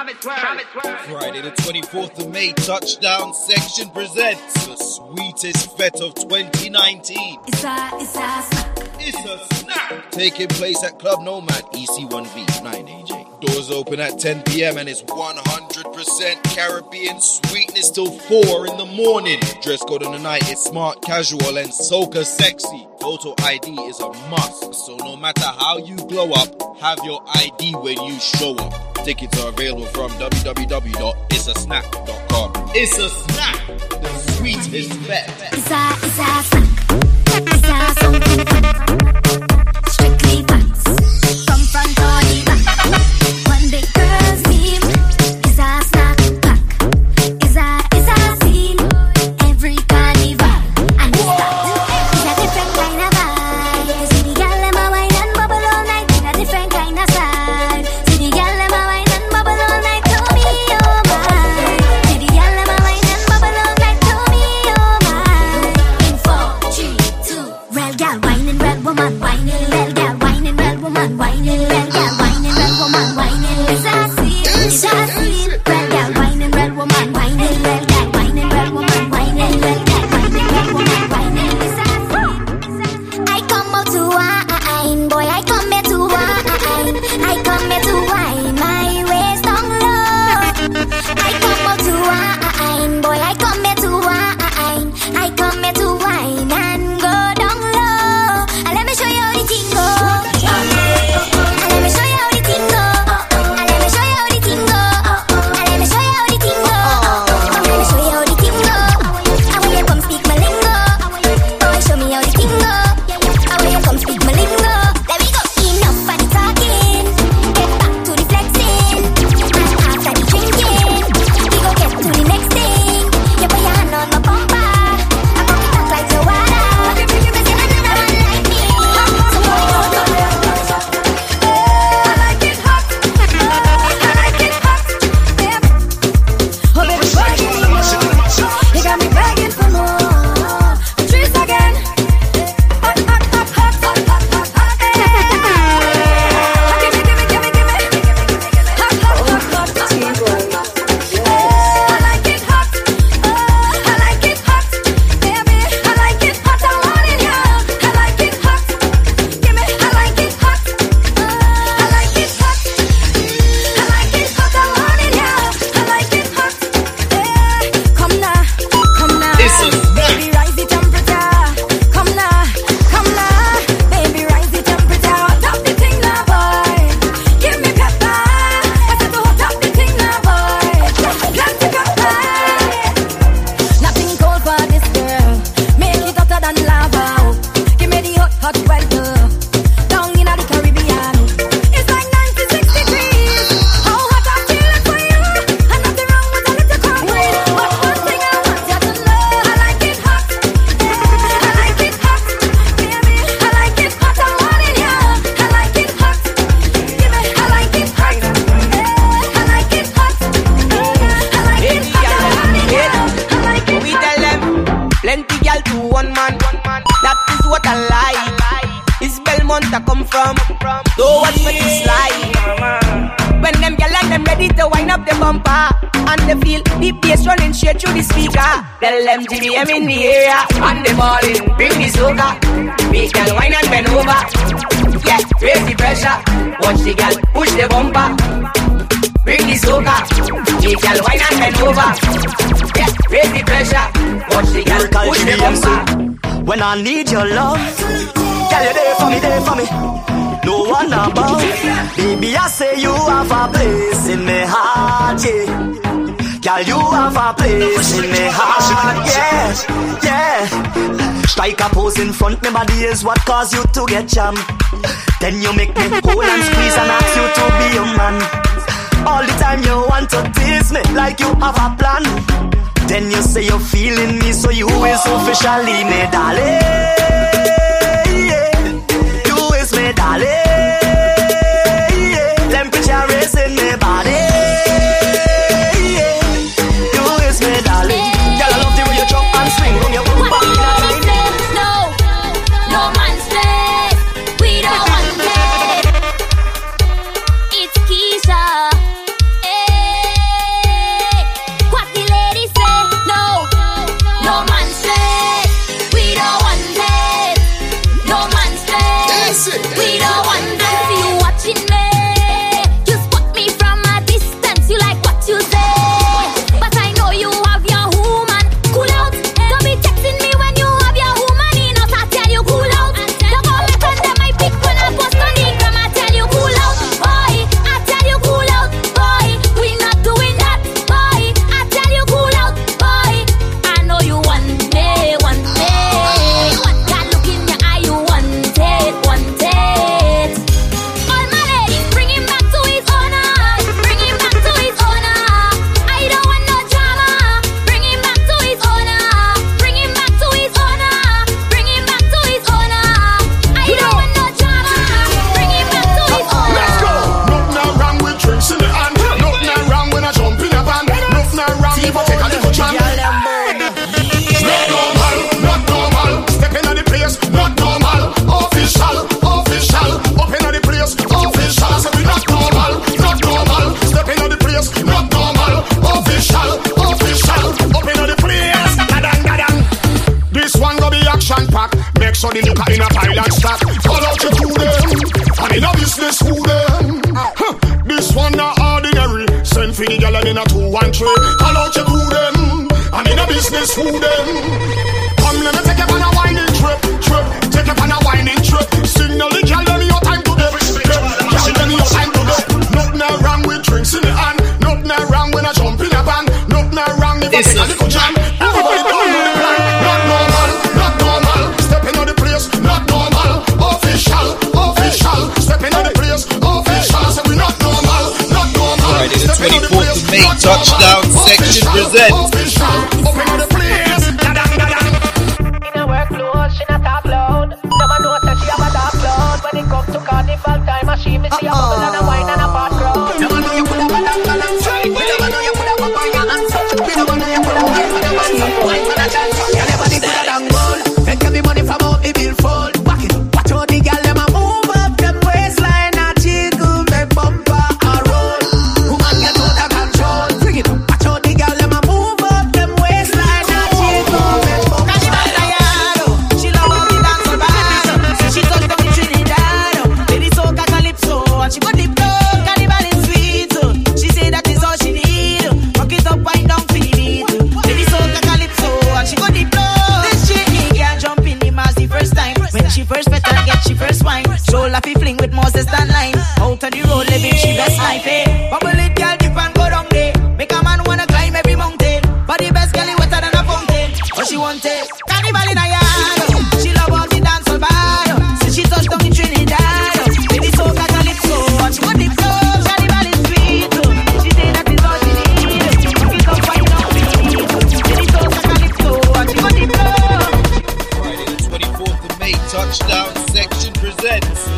Friday the 24th of May, Touchdown Section presents the sweetest fete of 2019. It's a, it's a snack. It's a snack. Taking place at Club Nomad, EC1V, 9AJ. Doors open at 10 p.m. and it's 100% Caribbean sweetness till 4 in the morning. Dress code on the night is smart, casual, and soca sexy. Photo ID is a must, so no matter how you glow up, have your ID when you show up. Tickets are available from www.itsasnack.com. It's a snack, the sweetest fete. It's a, it's a snack. It's a. away me. No one about. Baby, I say you have a place in my heart, yeah. Girl, you have a place in my heart, yeah, yeah. Strike a pose in front, my body is what caused you to get jam. Then you make me cool and squeeze and ask you to be your man. All the time you want to tease me like you have a plan. Then you say you're feeling me, so you is officially me, darling. caressing me body me look in a pilot stock. Call out your crew them. I'm in a business who them. Huh. This one not ordinary. Send for the gal and in a two one tray. Call out your crew them. I'm in a business who them.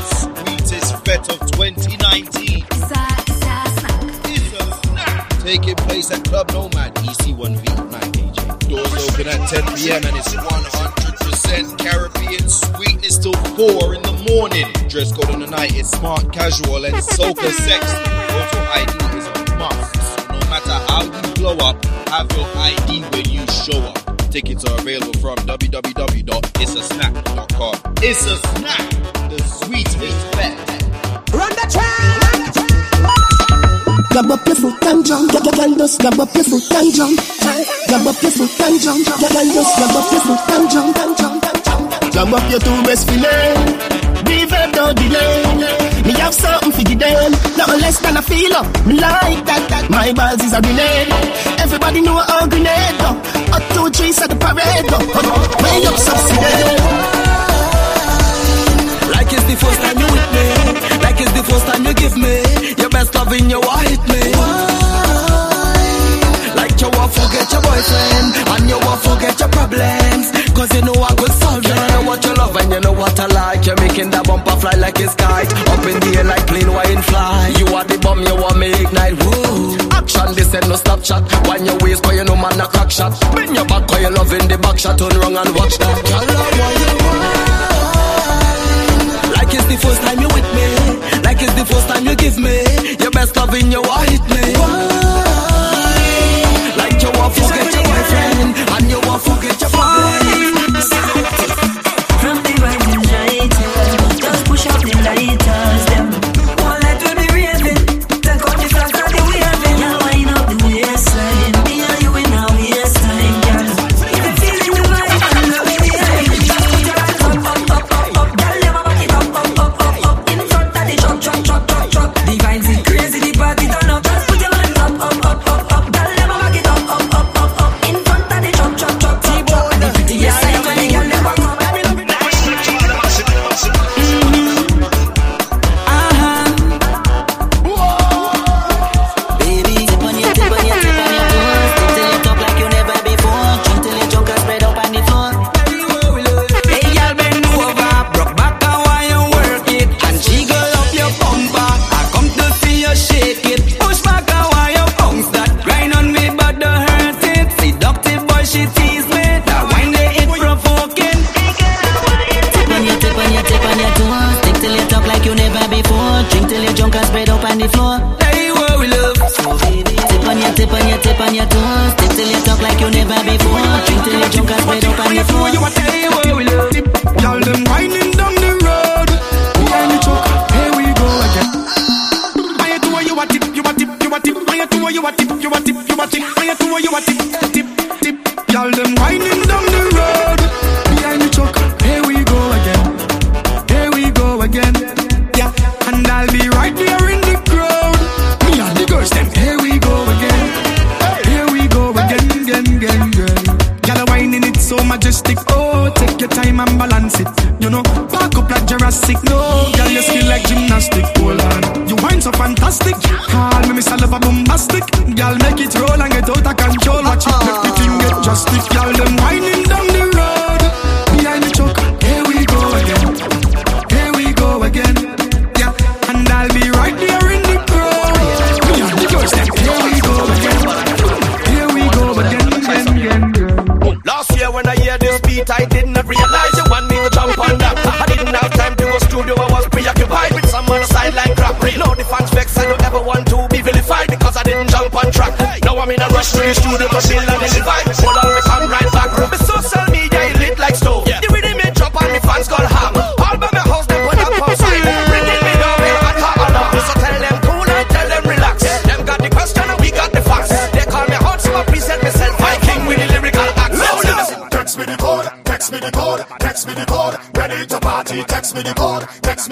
sweetest fete of 2019 taking place at Club Nomad EC1V 9AJ. Doors open at 10 p.m. and it's 100% Caribbean sweetness till 4 in the morning. Dress code on the night is smart casual and sexy. Photo ID is a must. So no matter how you blow up, have your ID when you show up. Tickets are available from www.itsasnack.com. It's a snack, the sweetest fete. Run the track! Grab up your foot and jump, get girl just grab up your foot and jump. Grab up your foot and jump, get girl just grab up your foot and jump, jump, jump, jump, jump. Grab up your two best fillet, beef it no delay. Me have something for the them. Nothing less than a feeler. Me like that, that. My balls is a grenade. Everybody know a grenade. Uh. Up two trees at the parade. Uh. Way up subsidized. Like it's the first time you with me. Like it's the first time you give me. Your best love and you want hit me. Whoa you won't forget your boyfriend And you won't forget your problems. Cause you know I could solve it You know what you love and you know what I like. You're making that bumper fly like a kite. Up in the air like plane wine fly. You are the bomb, you want me ignite Woo. Action, this ain't no stop chat. Wind your waist cause you know man a crack shot. Bend your back cause you loving the back shot. Turn wrong and watch that. Girl, I want you wine. Like it's the first time you with me. Like it's the first time you give me. Your best loving, you want hit me. Wine you won't forget your boyfriend, and you won't forget your boy.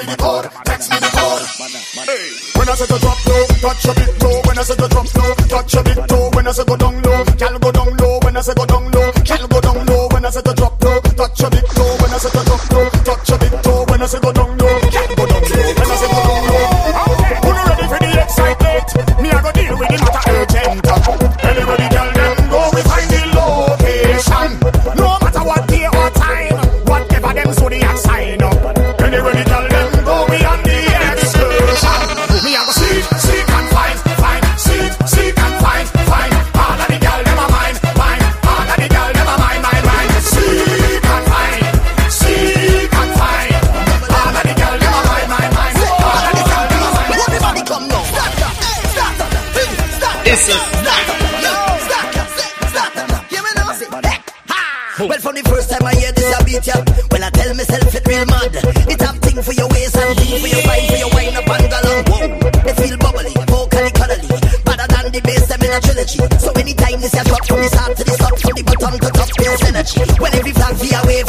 me the code, text me the code. Hey, when I said to drop low, touch a bit low. When I said to drop low. When every flag be away.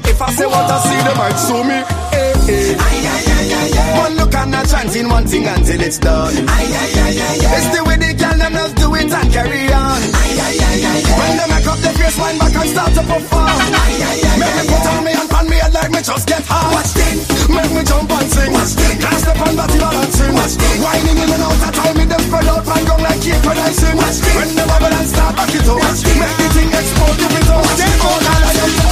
If I say what I see, they might sue me. Hey, hey. Aye, aye, aye, one look and a chance in one thing until it's done. It's the way they can them just do it and carry on. When they make up their face, wind back and start to perform. Make me put on me and pan me head like me just get hot. Watch this. Make me jump and sing. Watch this. Can't step on body balancing. Watch this. Whining in and out of time, me them spread out and gone like cake when I sing. Watch this. When the Babylon start back it up. Watch this. Make the thing explode if it out. Watch this. Oh,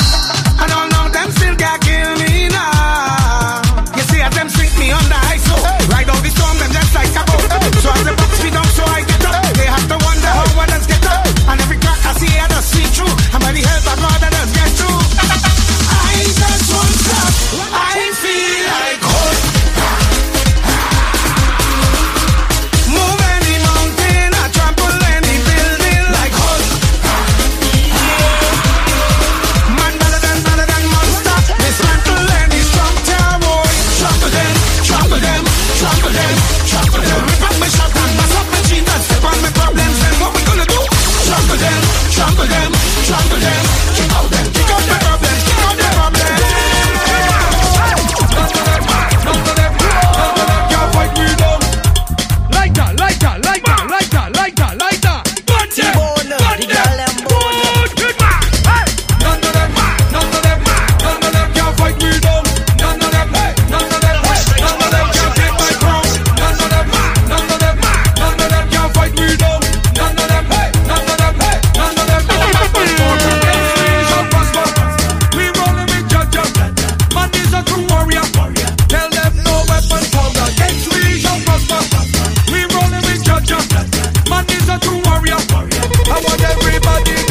pode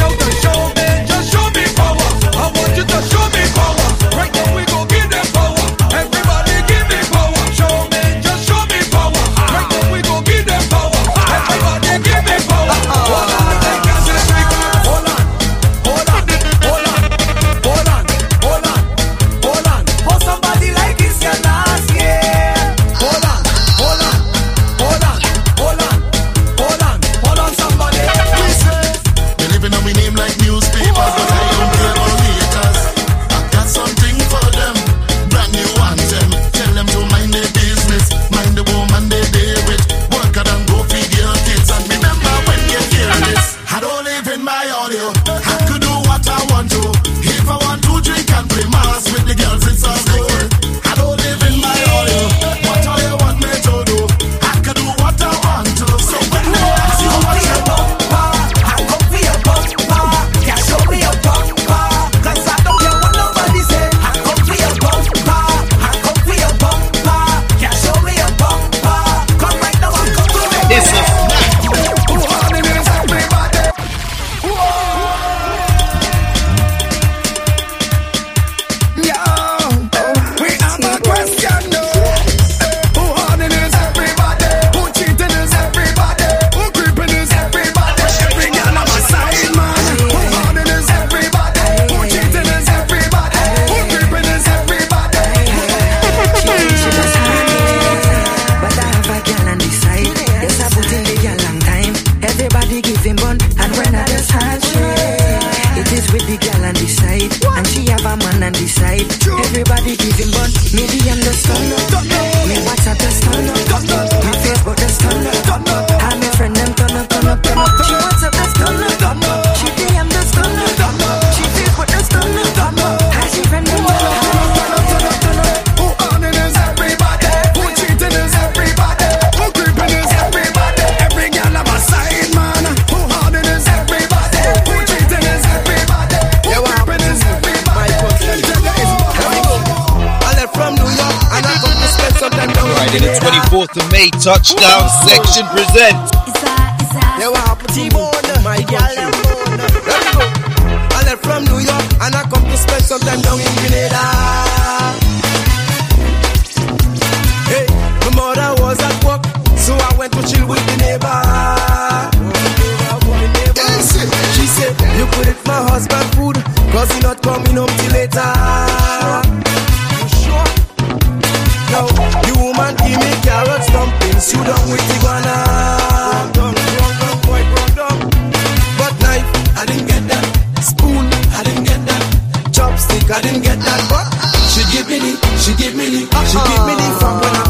Martha May touchdown Whoa. section presents. It's a, it's a, they were my girl and me. I left from New York and I come to spend some time down in Grenada. Hey, my mother was at work, so I went to chill with the neighbor. She said, you could eat my husband food, cause he not coming home till later. You sure? No, you and give me carrot stumping. Suit up with iguana. Run. But knife, I didn't get that. Spoon, I didn't get that. Chopstick, I didn't get that. But she give me the, she give me the, she give me the uh-huh. from when I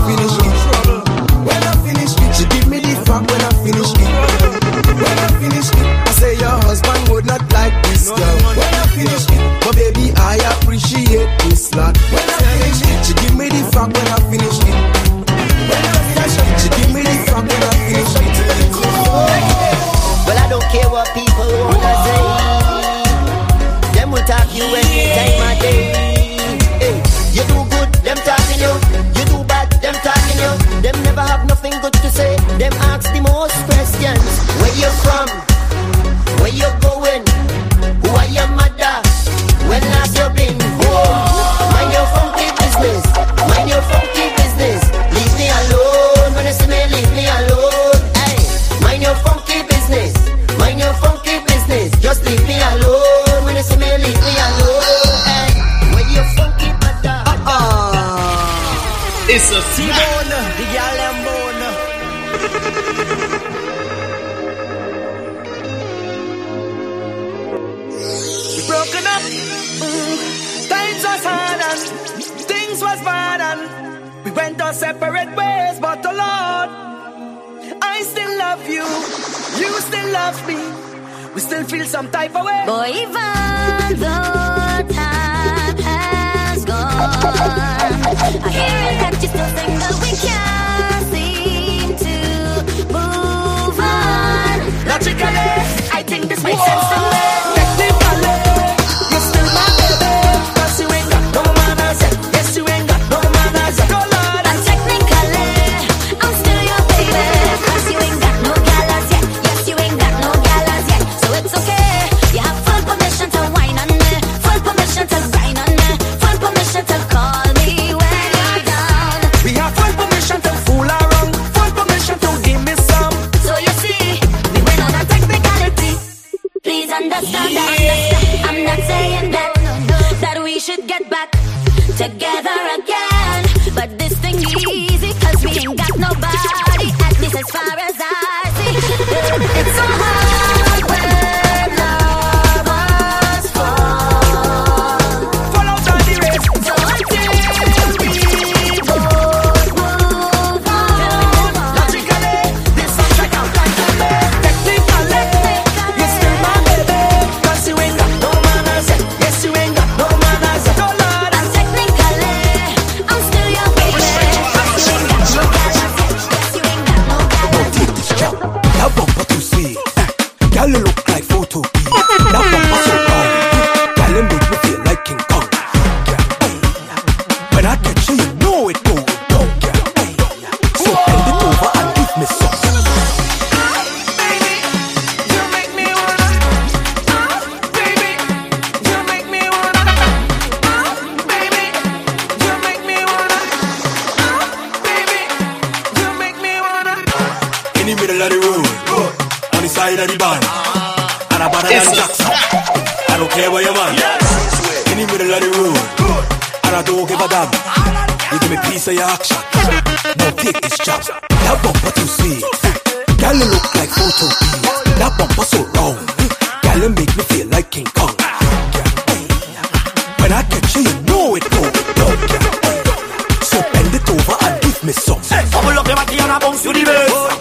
our separate ways, but oh Lord, I still love you. You still love me. We still feel some type of way. But even though time has gone, I hear it that you still think that we can't seem to move on. Logically. side of the band. Ah. And I bought a Jackson. I don't care where you want. man. In the middle of the road. And I don't give a damn. You give me piece of your action. Now take this chance. That bumper too sweet. Girl, you look like photo bees. That bumper so wrong. Girl, you make me feel like King Kong. When I catch you, you know it go down. So bend it over and give me some. Hey, bubble up your body and I bounce to the bass.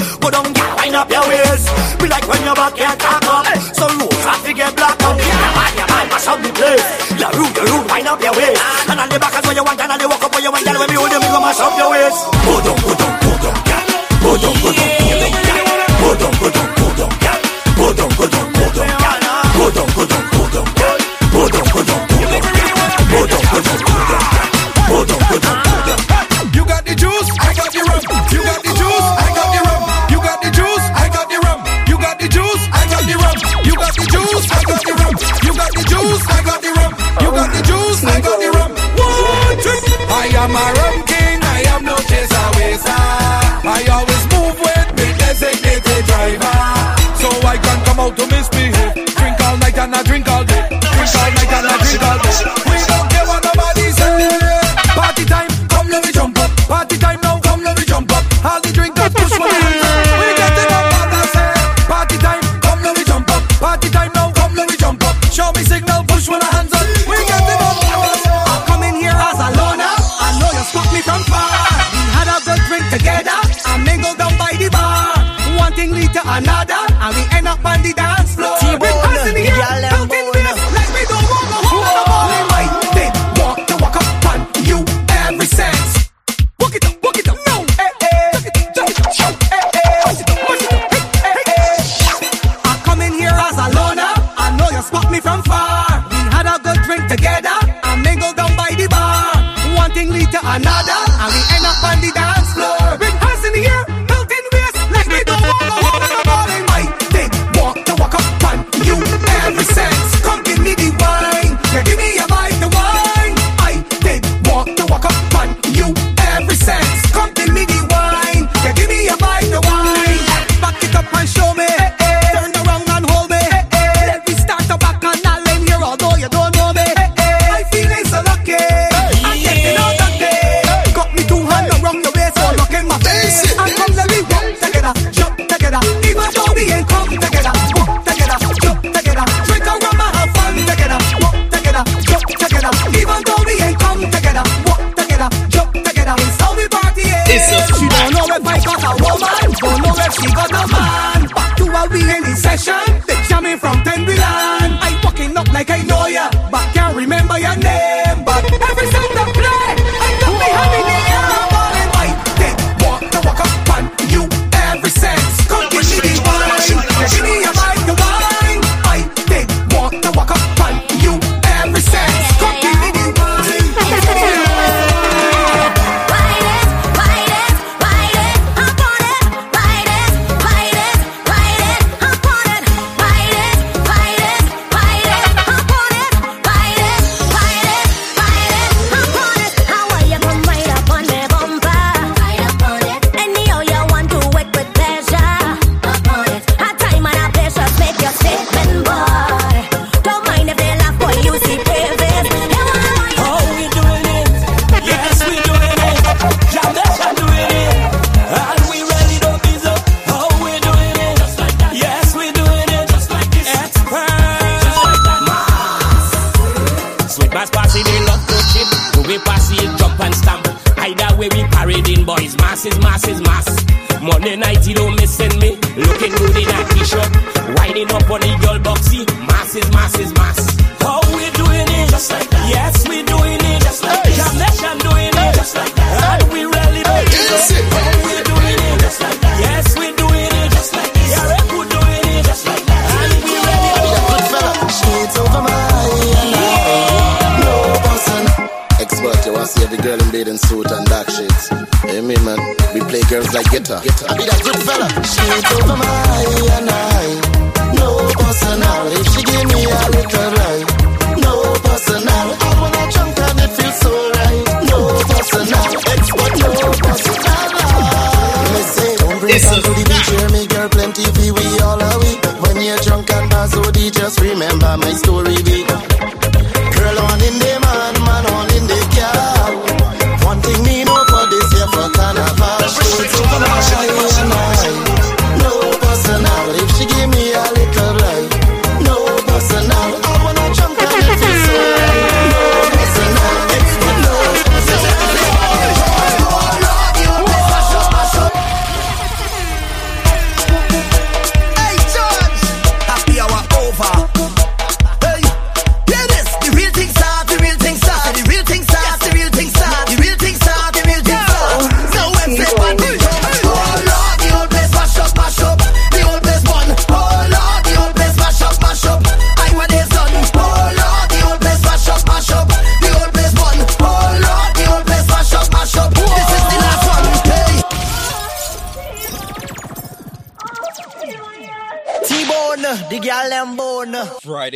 Boys, masses, masses, mass. Monday night, you don't missing me. Looking good in a t-shirt. Winding up on the girl boxy. Masses, masses, mass. How we doing it? Just like that. Yes, we doing it. Just like that. Jam Nation doing it. Just like that. And we really doing it. Expert, you want to see every girl in bathing suit and dark shades. Hey, me, man. We play girls like guitar. I be that good fella. Shades over my eye and I. No personal. If she give me a little right. No personal. I wanna jump and it feels so right. No personal. Expert, no personal. Me say, don't bring It's fun a to the beach here, me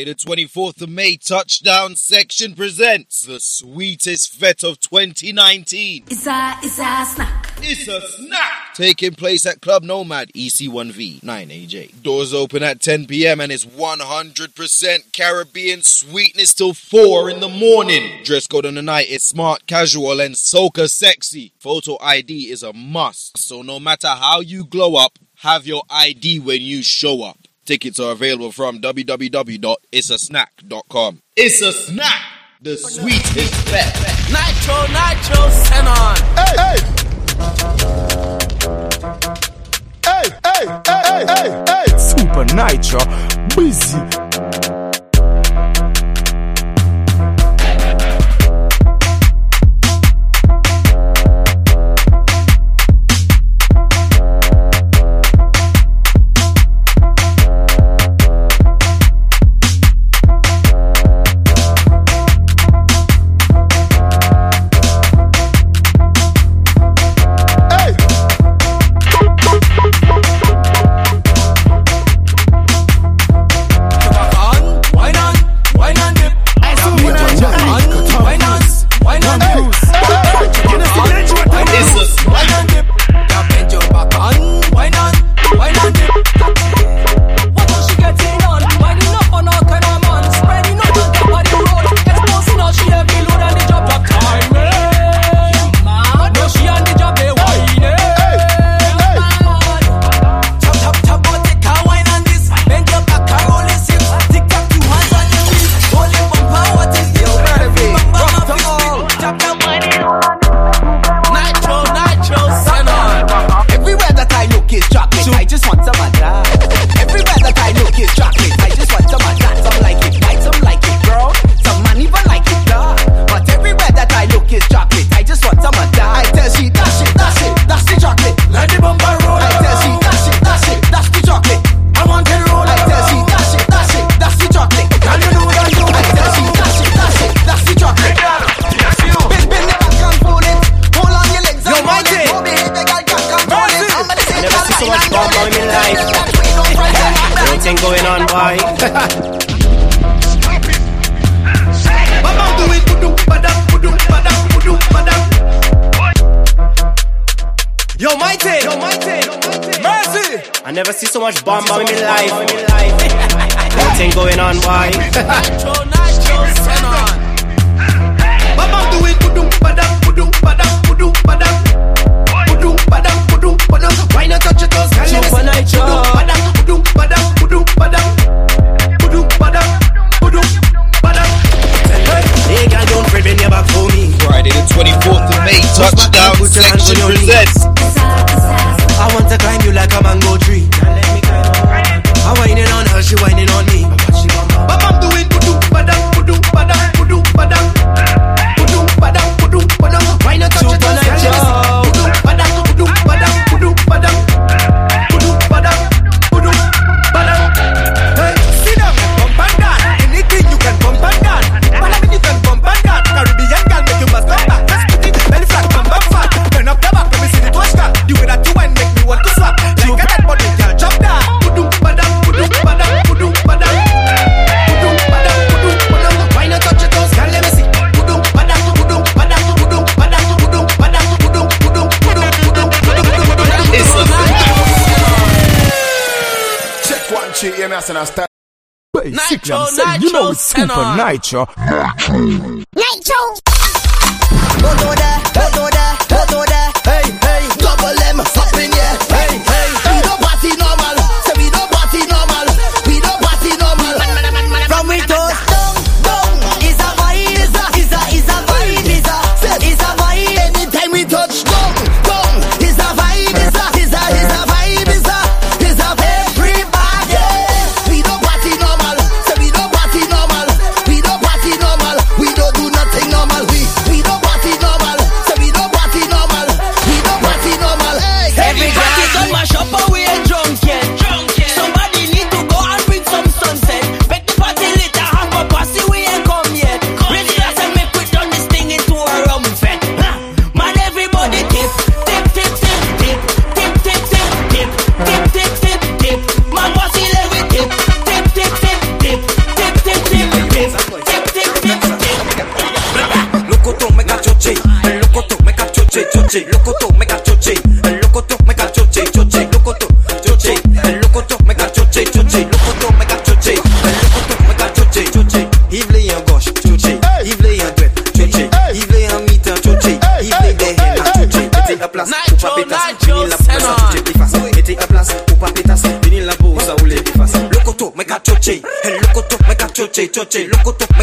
Friday, the 24th of May, Touchdown Section presents the sweetest fete of 2019. It's a, it's a snack. It's a snack! Taking place at Club Nomad, EC1V, 9AJ. Doors open at 10 p.m. and it's 100% Caribbean sweetness till 4 in the morning. Dress code on the night is smart, casual, and soca sexy. Photo ID is a must. So no matter how you glow up, have your ID when you show up. Tickets are available from www.itsasnack.com. It's a snack! The sweetest fete. Nytro, nytro, Xenon. Hey, hey, hey, hey, hey, hey. Supa Nytro, busy. Everything going on, boy. Mama do it, badam, badam, badam. Yo, Mighty. Yo, Mighty. Mercy. I never see so much bomb in life. Everything going on, boy. Nytro, nytro, Xenon. Mama do it, kudu, badam, badam, badam. Kudu, badam, kudu, badam. Why not touch your toes, girl? Let me Super. Nytro. 24th of May, TouchDown Section presents. I want to climb you like a mango tree. I'm whining on her, she whining on me. And I start. Hey, sick, I'm saying, you know it's supa nytro. Nytro. choche, loco.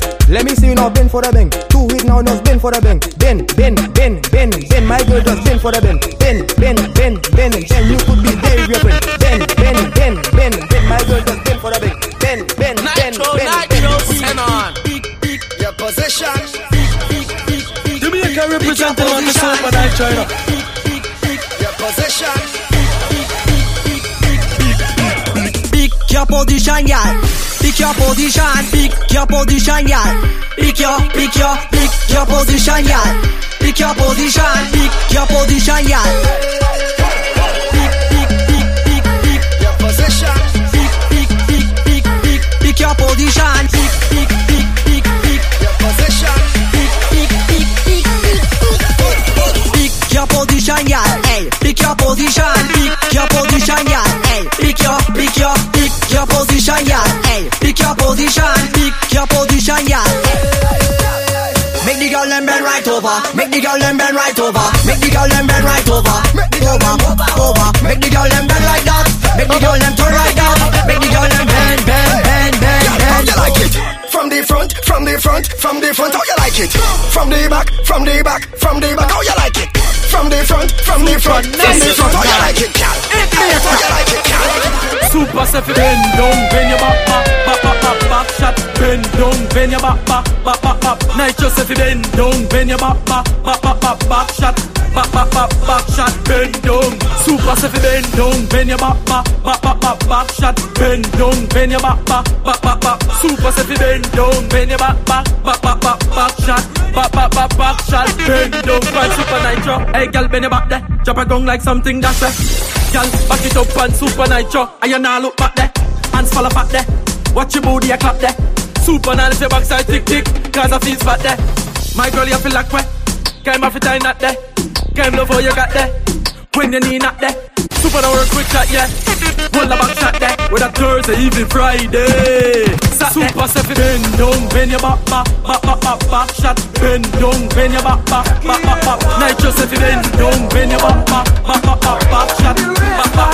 Do. Let me see you now bend for the bang. Do it now now bend for the bang. Bend bend bend bend bend. My girl just bend for the bang. Bend bend bend bend bend. You could be there if you're bend bend bend bend bend bend. My girl just bend for the bang. Bend bend bend bend bend. Your position. Jamaica representing on the Super Night China. Your position. Pick your position, y'all. Pick your position. Pick your position, y'all. Pick your, pick your, pick your position, y'all. Pick your position. Pick your position, y'all. Pick, pick, pick, pick, pick your position. Pick, pick, pick, pick, pick, pick your position. Pick, pick, pick, pick, pick your pick your position, y'all. Hey, pick your position. Pick your position, y'all. Hey, pick your, pick your, pick your position, y'all. Your position, y'all. Make the girl them bend right over. Make the girl them bend right over. Make the girl them bend right over. Over, over. Make the girl them bend like that. Make the girl them turn right down. Make the girl them bend, bend, bend, bend, How bend. you like it? From the front, from the front, from the front, how you like it? From the back, from the back, from the back, how you like it? From the front, from the front, from the front, how you like it, gal? How you like it, gal? Super self bend down, bend your back, back, back, back, shot, bend down, bend your back, back, back, back, back. Nytro self bend down, bend your back, back, back, back, back, back shot, back, back, back, back shot, bend down. Super self bend down, bend your back, back, back, back, back, back shot, bend down, bend your back, back, back, back, back. Super self bend down, bend your back, back, back, back, back, back shot, back, back, back, back shot, bend down. Supa nytro, hey girl, bend your back there, drop a gong like something that's a. Girl, back it up and supa nytro. And you now look back there. Hands fall back there. Watch your booty, you clap there. Super if your backside tick tick. Cause I feel spot there. My girl, you feel like where? Came off it, I not there. Came love how you got there. When you need not there. Super now work quick shot, yeah. Hold the back shot there. With a Thursday, even Friday. Saturday. Super seven. Bend down, bend your back, back, back, back, back, back shot. Bend down, bend your back, back, back, back, back. Nytro if you bend down, bend your back, back, back, back, back, back shot. Back, back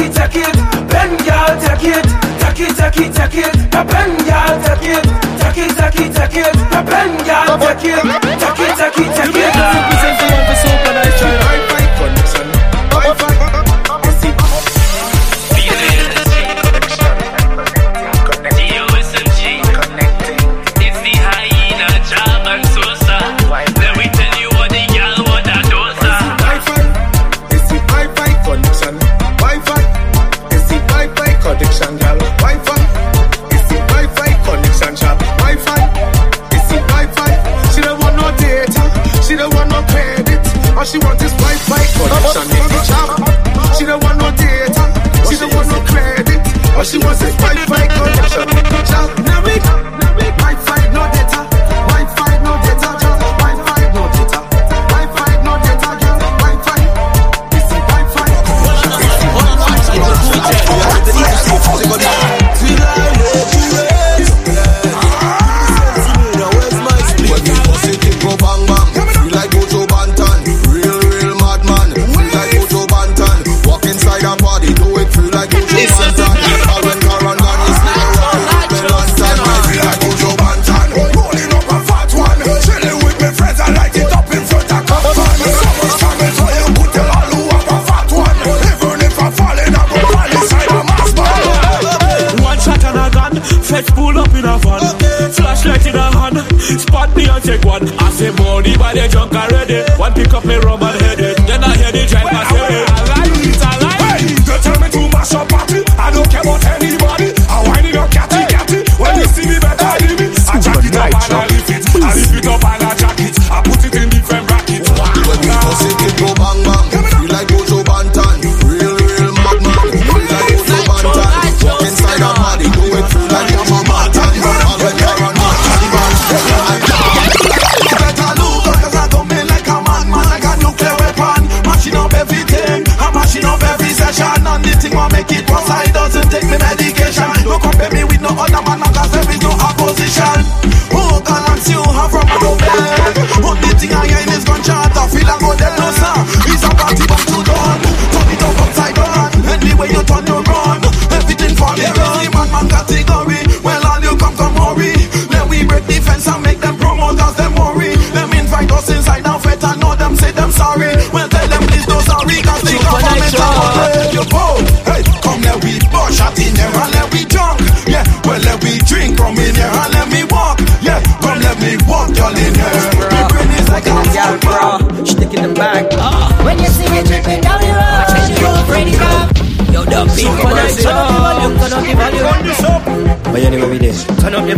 it, take it. Ben girl, take it, take it, take it, take it. The Ben girl, take it, take it, take it, take it. The Ben girl, take it, take it, take it, take it. Say money by the junk already. One pick up me rum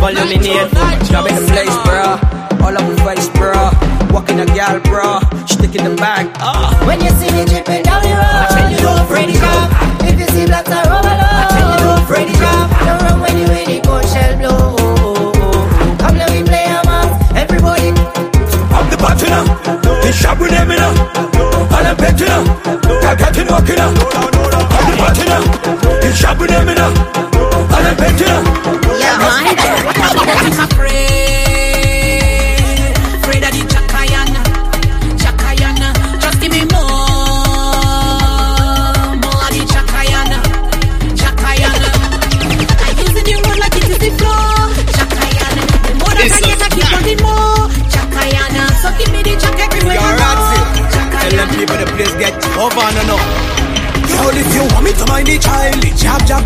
this. Turn up the in. Drop in the place, bro. All up the face, bro. Walking a gal, bro. Stick in the bag. Ah. When you see me dripping down the road, when you go ready up. If you see blacks are overload, when you go ready up. Don't run when you ready, go shell blow. Come let me play a man, everybody. I'm the partner. The shop with them, you know. And I'm better now. I got to knock it out. I'm the partner. The shop with them, you know. And I'm better now.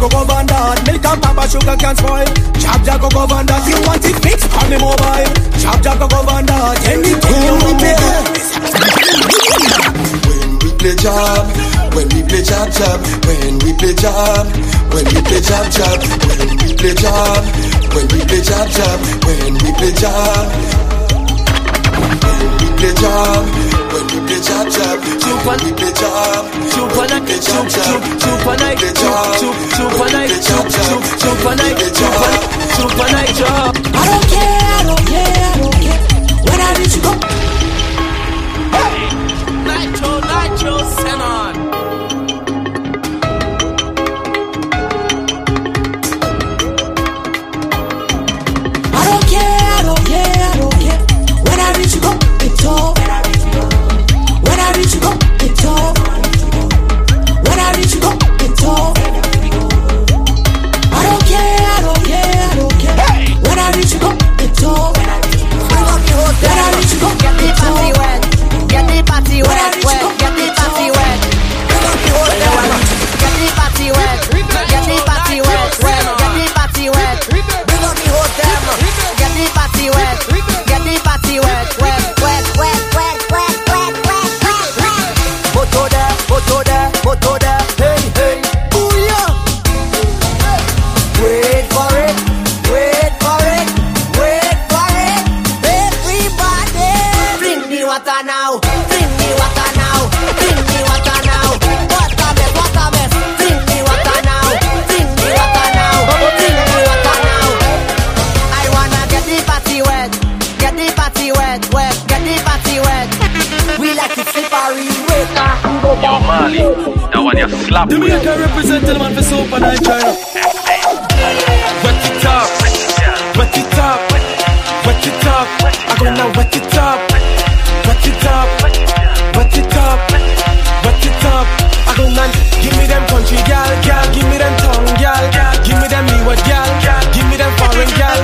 Go govern that. Milk and papa sugar can spoil. Jab jab go govern that. You want it fixed on the mobile. Jab jab go govern that. Anything you want me. When we play job, when we play job job, when we play job, when we play job job, when we play job, when we play job job, when we play job, we play jab, when we play jab jab. Jump on, we play jab. Jump on, play jab jab. Jump on, play jab. Jump on, play jab jab. Jump on, play jab. Jump on, play jab. I don't care, I don't care, I don't care. When I reach go. Hey, nytro, nytro. just slap me. Jamaica represent the man for soap and I try. Wet it up, wet it up, wet it up. I'm gonna wet it up, wet it up, wet it up, wet it up. I gonna give me them country gal, gal, give me them tongue gal, gal. give me them me what gal, gal, give me them foreign gal.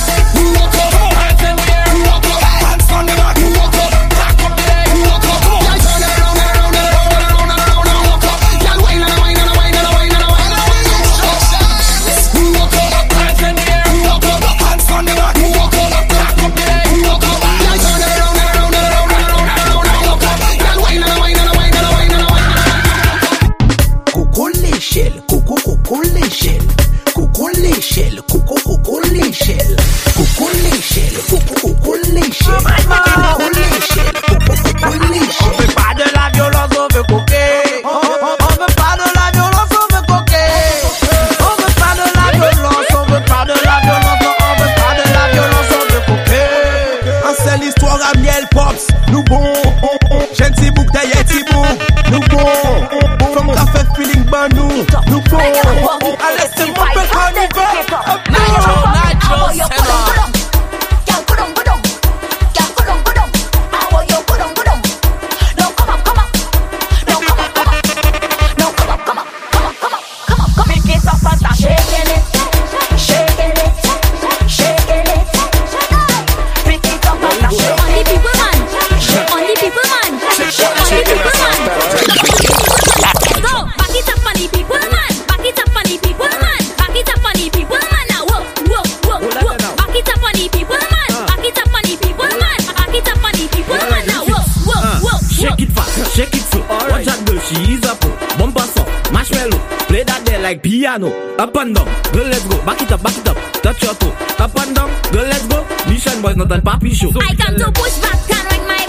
Shake it so, All watch right. her she is a pro. Oh. Bumper song, marshmallow, play that there like piano. Up and down, girl let's go, back it up, back it up, touch your toe. Up and down, girl let's go, mission boys not on papi show. So I come to push back, can't my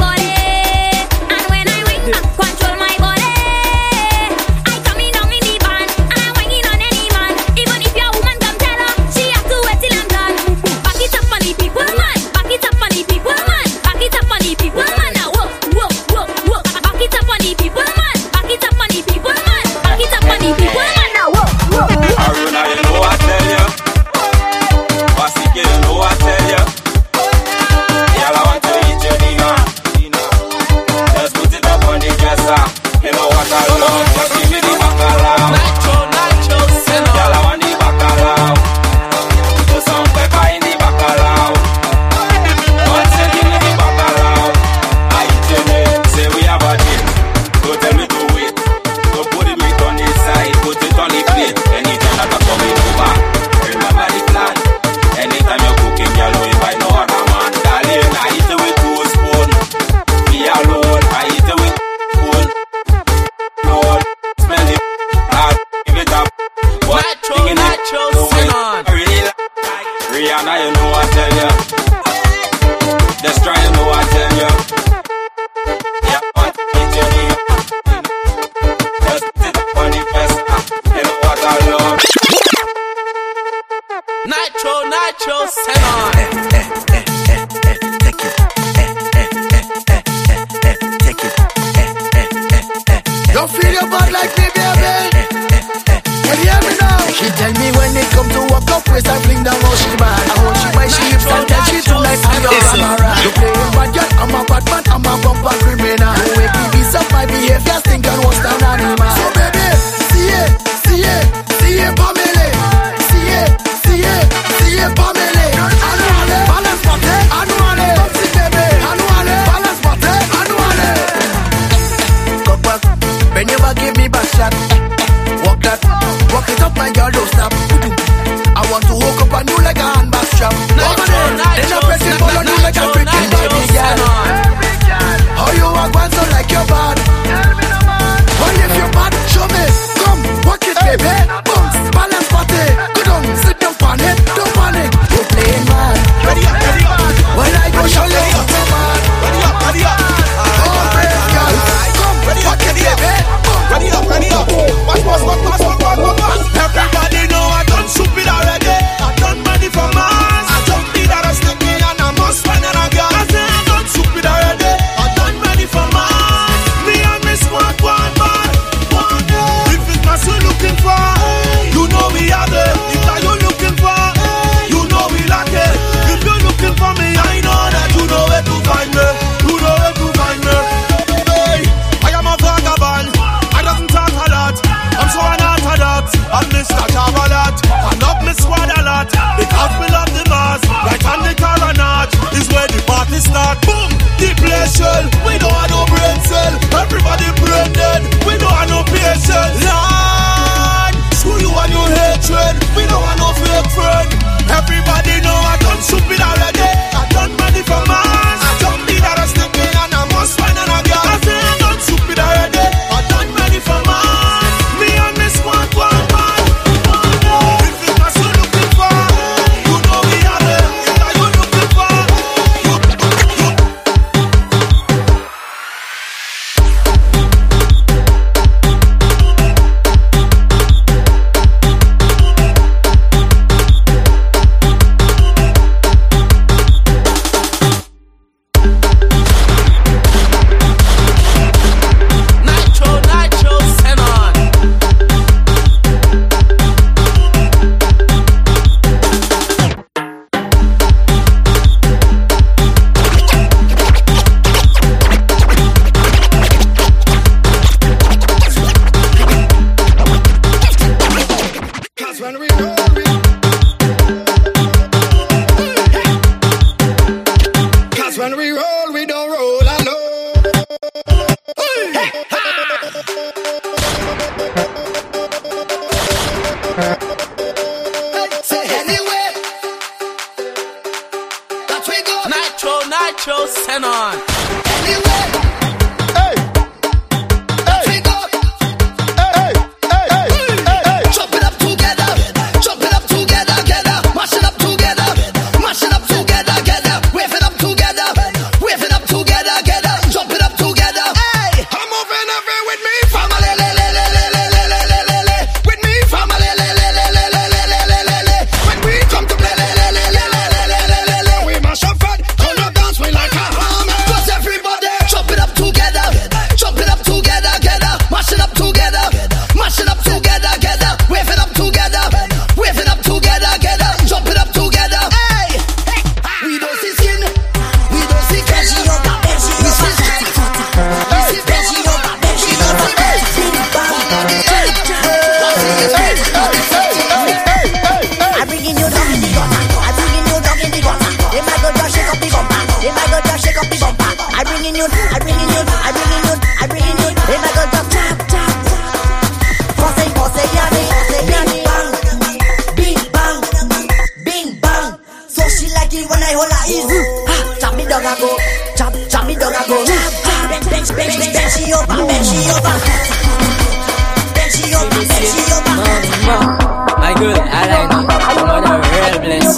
My girl, I like it. I'm on a real bliss.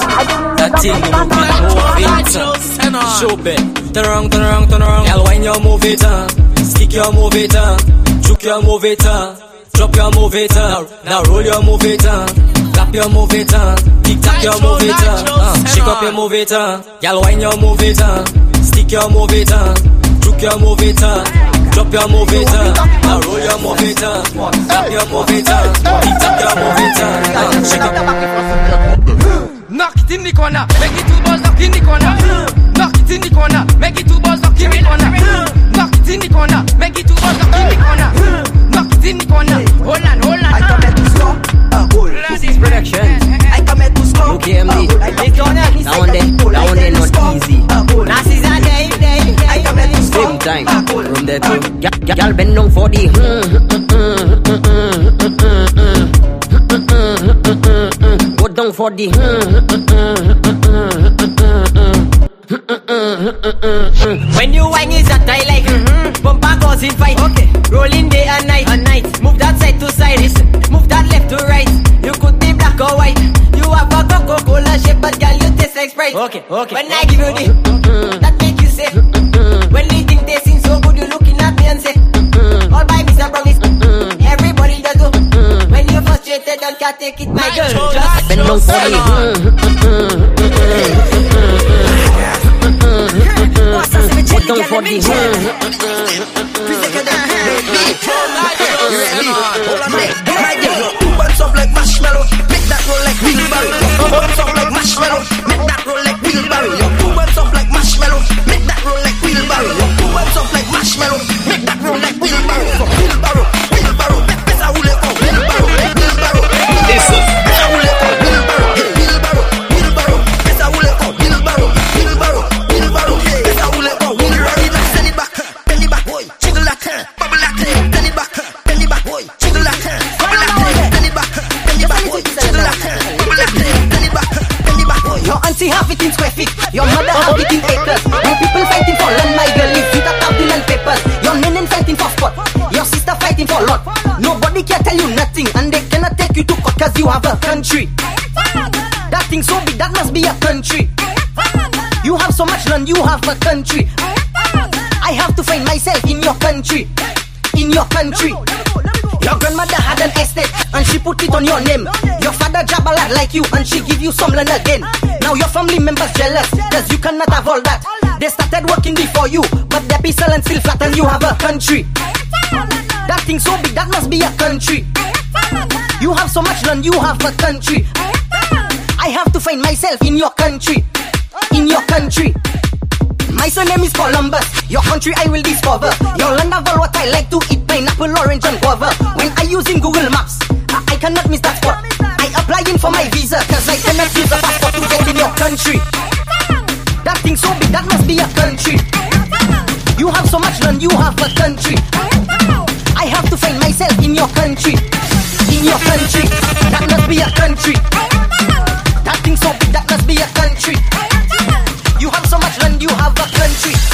That thing you move it, move it. Show it. Turn around, turn around, turn around. Girl, wine your move it, uh. Stick your move it, uh. Juke your move it, uh. Drop your move it, uh. Now roll your move it, uh. Clap your move it, uh. Tick tock your move it, uh. uh. Shake up your move it, uh. Girl, wine your move it, uh. Stick your move it, uh. Juke your move it, uh. Drop your move it, uh. Now roll your move it, uh. Clap your move it, uh. Tick your move it, uh. uh. Shake up. Knock it in the corner, make it two balls knock in the corner. Knock it in the corner, make it two balls knock in the corner. Knock it in the corner, make it two balls knock in the corner. Knock it in the corner, hold on, hold on. I come here to score, uh, hold. This is production. I come here to score. Look here, me. Now and then, now and then, not easy. Nasties are Same time, from too. Girl, girl, bend down for the. mm, mm, mm, mm, mm, mm, mm, mm. Mm, mm, mm, mm, mm. Go down for the. mm, mm, mm, mm, mm, mm, mm, mm. Mm, mm, mm, mm, mm, mm. When you whine is that I like mm-hmm. Bumper goes in fight Okay Rolling day and night and night Move that side to side Listen Move that left to right You could be black or white You have a Coca-Cola shape But girl you taste like Sprite Okay, okay. When I give you the That make you say when they think they seem so good, you lookin at me and say, All by misnomers. Everybody just go. When you're frustrated and can't take it, my girl, just, just bend down Make that roll like a country. That thing so big, that must be a country. You have so much land, you have a country. I have to find myself in your country. In your country. Your grandmother had an estate and she put it on your name. Your father lot like you and she give you some land again. Now your family members jealous cause you cannot have all that. They started working before you, but their pistol and still flat and you have a country. That thing so big, that must be a country. You have so much land, you have a country. I have to find myself in your country. In your country. My surname is Columbus. Your country I will discover. Your land of all what I like to eat pineapple, orange, and guava. When I using Google Maps, I, cannot miss that spot. I applying for my visa, cause I cannot use a passport to get in your country. Something so big that must be a country. You have so much land, you have a country. I have to find myself in your country. In your country, that must be a country. That thing so big that must be a country. You have so much land, you have a country.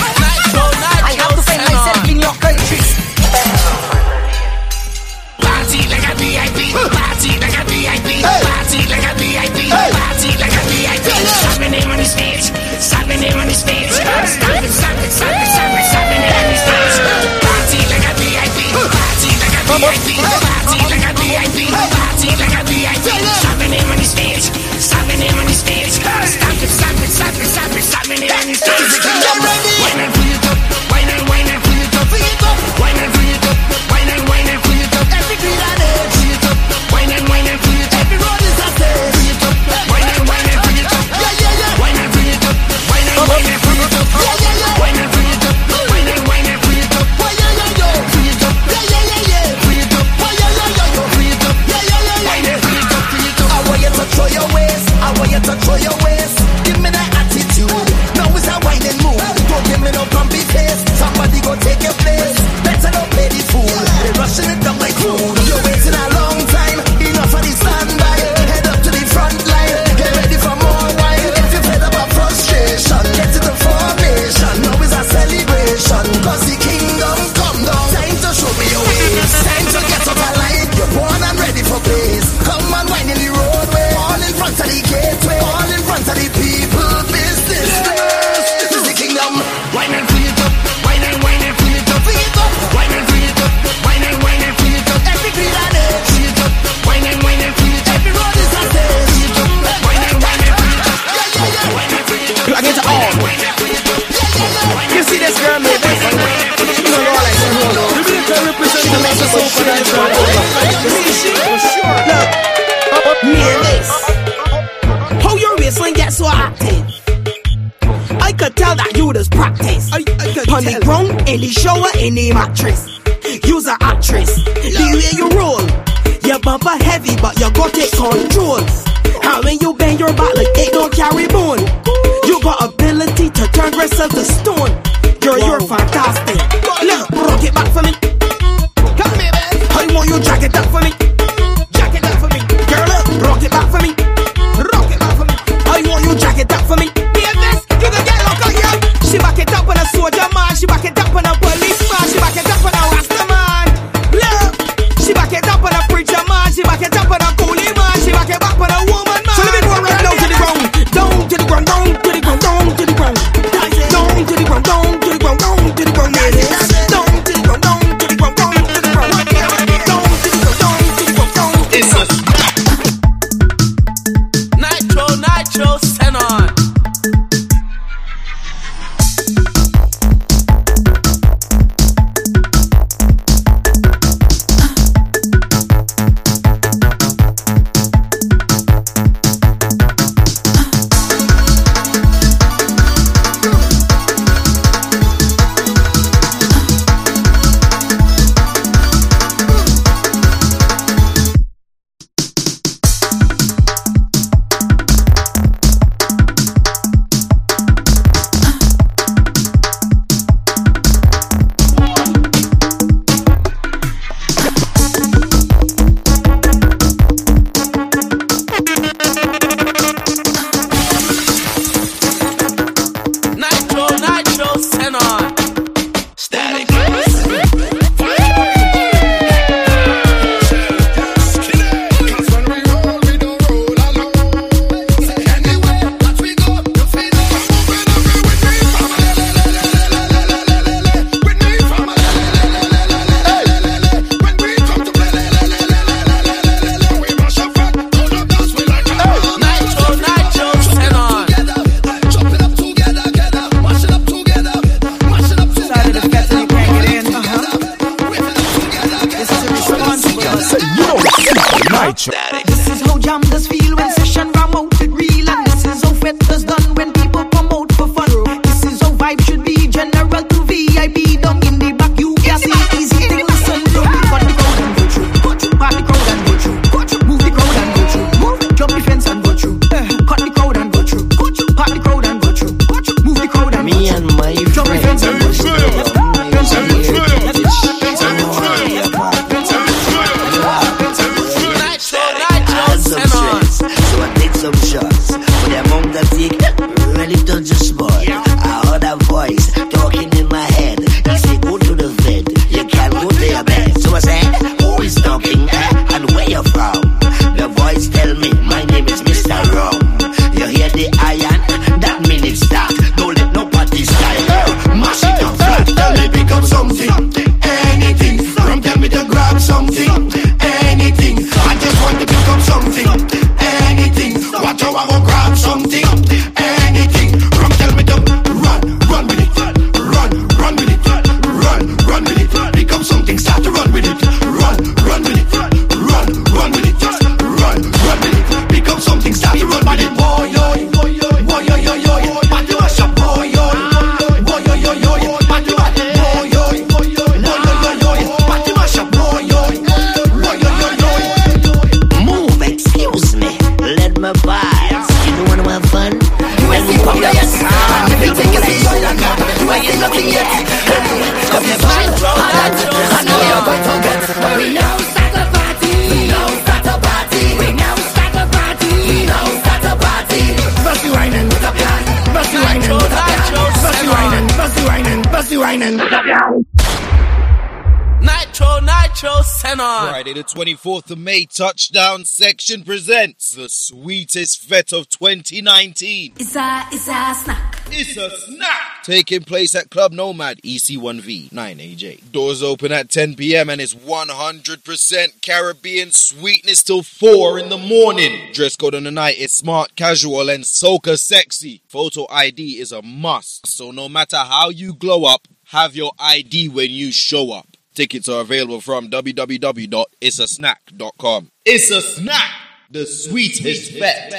The 24th of May touchdown section presents the sweetest fete of 2019. It's a, it's a snack. It's a snack. Taking place at Club Nomad, EC1V, 9AJ. Doors open at 10 p.m. and it's 100% Caribbean sweetness till 4 in the morning. Dress code on the night is smart, casual, and soca sexy. Photo ID is a must. So no matter how you glow up, have your ID when you show up. Tickets are available from www.itsasnack.com. It's a snack, the sweetest fete.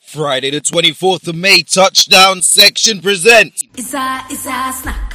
Friday the 24th of May, Touchdown Section presents. It's a, it's a snack.